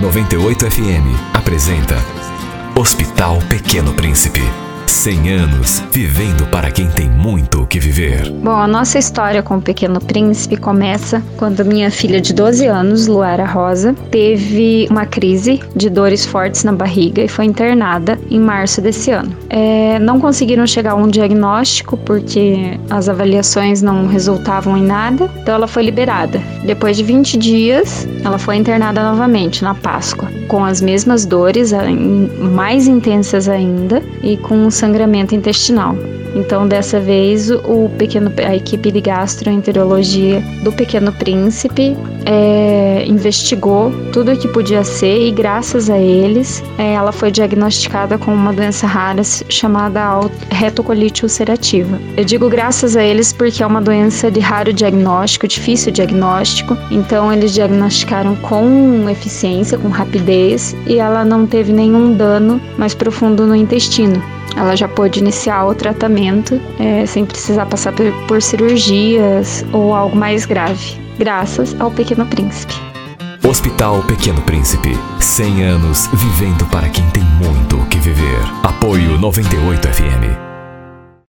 98 FM apresenta Hospital Pequeno Príncipe. 100 anos vivendo para quem tem muito que viver. Bom, a nossa história com o Pequeno Príncipe começa quando minha filha de 12 anos, Luara Rosa, teve uma crise de dores fortes na barriga e foi internada em março desse ano. É, não conseguiram chegar a um diagnóstico porque as avaliações não resultavam em nada, então ela foi liberada. Depois de 20 dias, ela foi internada novamente na Páscoa, com as mesmas dores, mais intensas ainda, e com um sangramento intestinal. Então, dessa vez, o pequeno, a equipe de gastroenterologia do Pequeno Príncipe é, investigou tudo o que podia ser e, graças a eles, é, ela foi diagnosticada com uma doença rara chamada retocolite ulcerativa. Eu digo graças a eles porque é uma doença de raro diagnóstico, difícil diagnóstico, então eles diagnosticaram com eficiência, com rapidez e ela não teve nenhum dano mais profundo no intestino. Ela já pôde iniciar o tratamento é, sem precisar passar por, por cirurgias ou algo mais grave, graças ao Pequeno Príncipe. Hospital Pequeno Príncipe. 100 anos vivendo para quem tem muito o que viver. Apoio 98 FM.